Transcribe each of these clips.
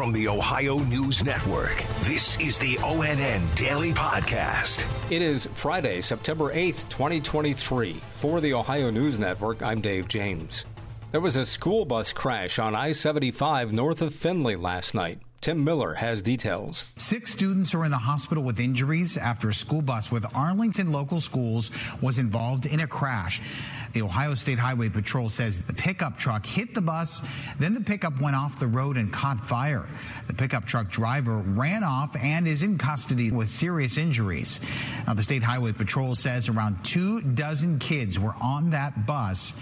From the Ohio News Network, this is the ONN Daily Podcast. It is Friday, September 8th, 2023. For the Ohio News Network, I'm Dave James. There was a school bus crash on I 75 north of Findlay last night. Tim Miller has details. Six students are in the hospital with injuries after a school bus with Arlington Local Schools was involved in a crash. The Ohio State Highway Patrol says the pickup truck hit the bus, then the pickup went off the road and caught fire. The pickup truck driver ran off and is in custody with serious injuries. Now, the State Highway Patrol says around two dozen kids were on that bus.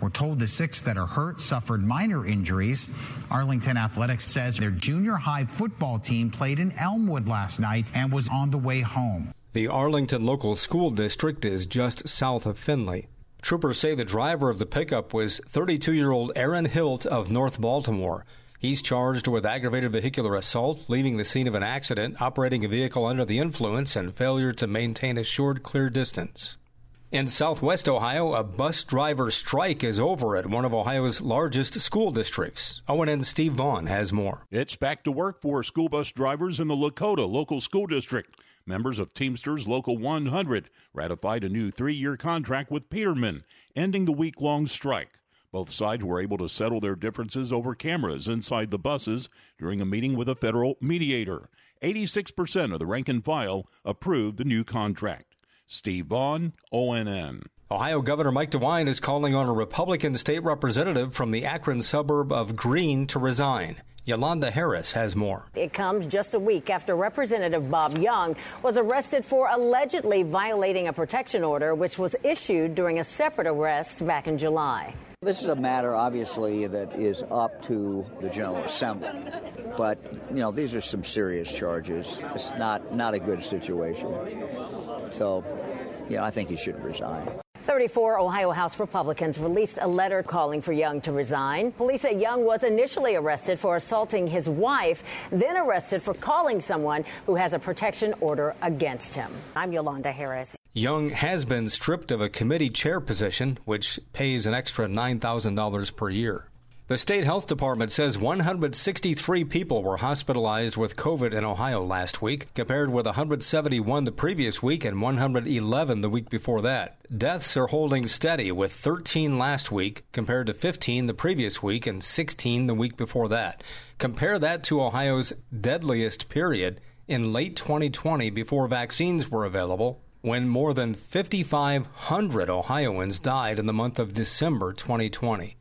We're told the six that are hurt suffered minor injuries. Arlington Athletics says their junior high football team played in Elmwood last night and was on the way home. The Arlington Local School District is just south of Findlay. Troopers say the driver of the pickup was 32 year old Aaron Hilt of North Baltimore. He's charged with aggravated vehicular assault, leaving the scene of an accident, operating a vehicle under the influence, and failure to maintain assured clear distance. In southwest Ohio, a bus driver strike is over at one of Ohio's largest school districts. ONN Steve Vaughn has more. It's back to work for school bus drivers in the Lakota local school district. Members of Teamsters Local 100 ratified a new three year contract with Petermann, ending the week long strike. Both sides were able to settle their differences over cameras inside the buses during a meeting with a federal mediator. 86% of the rank and file approved the new contract. Steve Vaughn, ONN. Ohio Governor Mike DeWine is calling on a Republican state representative from the Akron suburb of Green to resign. Yolanda Harris has more. It comes just a week after Representative Bob Young was arrested for allegedly violating a protection order which was issued during a separate arrest back in July. This is a matter, obviously, that is up to the General Assembly. But, you know, these are some serious charges. It's not, not a good situation. So, you know, I think he should resign. 34 Ohio House Republicans released a letter calling for Young to resign. Police say Young was initially arrested for assaulting his wife, then arrested for calling someone who has a protection order against him. I'm Yolanda Harris. Young has been stripped of a committee chair position, which pays an extra $9,000 per year. The state health department says 163 people were hospitalized with COVID in Ohio last week, compared with 171 the previous week and 111 the week before that. Deaths are holding steady with 13 last week, compared to 15 the previous week and 16 the week before that. Compare that to Ohio's deadliest period in late 2020 before vaccines were available, when more than 5,500 Ohioans died in the month of December 2020.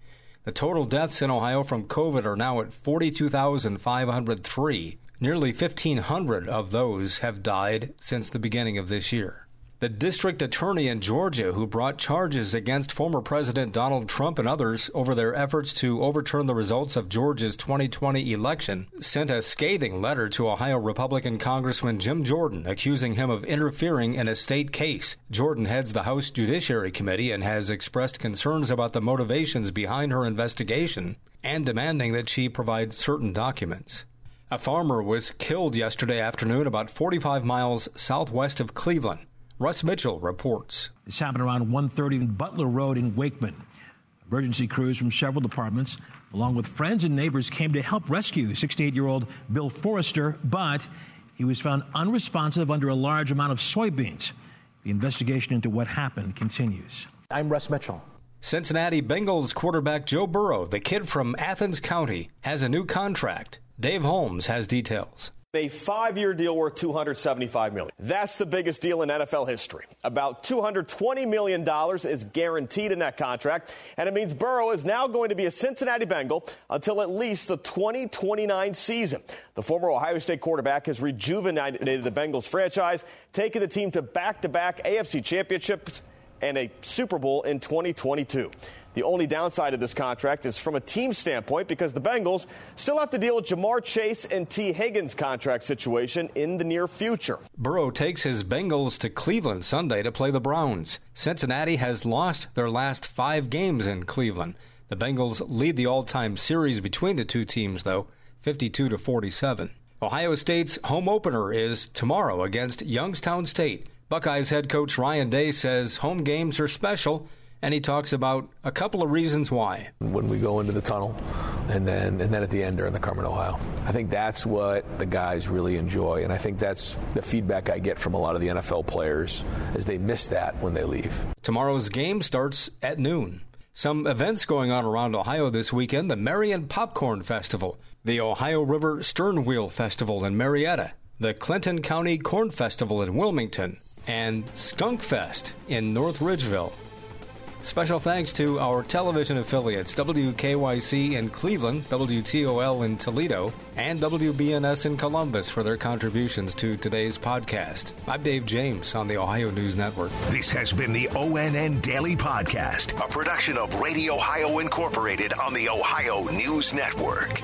The total deaths in Ohio from COVID are now at 42,503. Nearly 1,500 of those have died since the beginning of this year. The district attorney in Georgia, who brought charges against former President Donald Trump and others over their efforts to overturn the results of Georgia's 2020 election, sent a scathing letter to Ohio Republican Congressman Jim Jordan, accusing him of interfering in a state case. Jordan heads the House Judiciary Committee and has expressed concerns about the motivations behind her investigation and demanding that she provide certain documents. A farmer was killed yesterday afternoon about 45 miles southwest of Cleveland. Russ Mitchell reports. This happened around 1:30 Butler Road in Wakeman. Emergency crews from several departments, along with friends and neighbors, came to help rescue 68-year-old Bill Forrester, but he was found unresponsive under a large amount of soybeans. The investigation into what happened continues. I'm Russ Mitchell. Cincinnati Bengals quarterback Joe Burrow, the kid from Athens County, has a new contract. Dave Holmes has details a five-year deal worth 275 million. That's the biggest deal in NFL history. About 220 million dollars is guaranteed in that contract, and it means Burrow is now going to be a Cincinnati Bengal until at least the 2029 season. The former Ohio State quarterback has rejuvenated the Bengals franchise, taking the team to back-to-back AFC championships and a Super Bowl in 2022. The only downside of this contract is from a team standpoint because the Bengals still have to deal with Ja'Marr Chase and Tee Higgins' contract situation in the near future. Burrow takes his Bengals to Cleveland Sunday to play the Browns. Cincinnati has lost their last five games in Cleveland. The Bengals lead the all-time series between the two teams, though, 52 to 47. Ohio State's home opener is tomorrow against Youngstown State. Buckeyes head coach Ryan Day says home games are special and he talks about a couple of reasons why. When we go into the tunnel, and then and then at the end during the Carmen Ohio, I think that's what the guys really enjoy, and I think that's the feedback I get from a lot of the NFL players as they miss that when they leave. Tomorrow's game starts at noon. Some events going on around Ohio this weekend: the Marion Popcorn Festival, the Ohio River Sternwheel Festival in Marietta, the Clinton County Corn Festival in Wilmington, and Skunk Fest in North Ridgeville. Special thanks to our television affiliates WKYC in Cleveland, WTOL in Toledo, and WBNS in Columbus for their contributions to today's podcast. I'm Dave James on the Ohio News Network. This has been the ONN Daily Podcast, a production of Radio Ohio Incorporated on the Ohio News Network.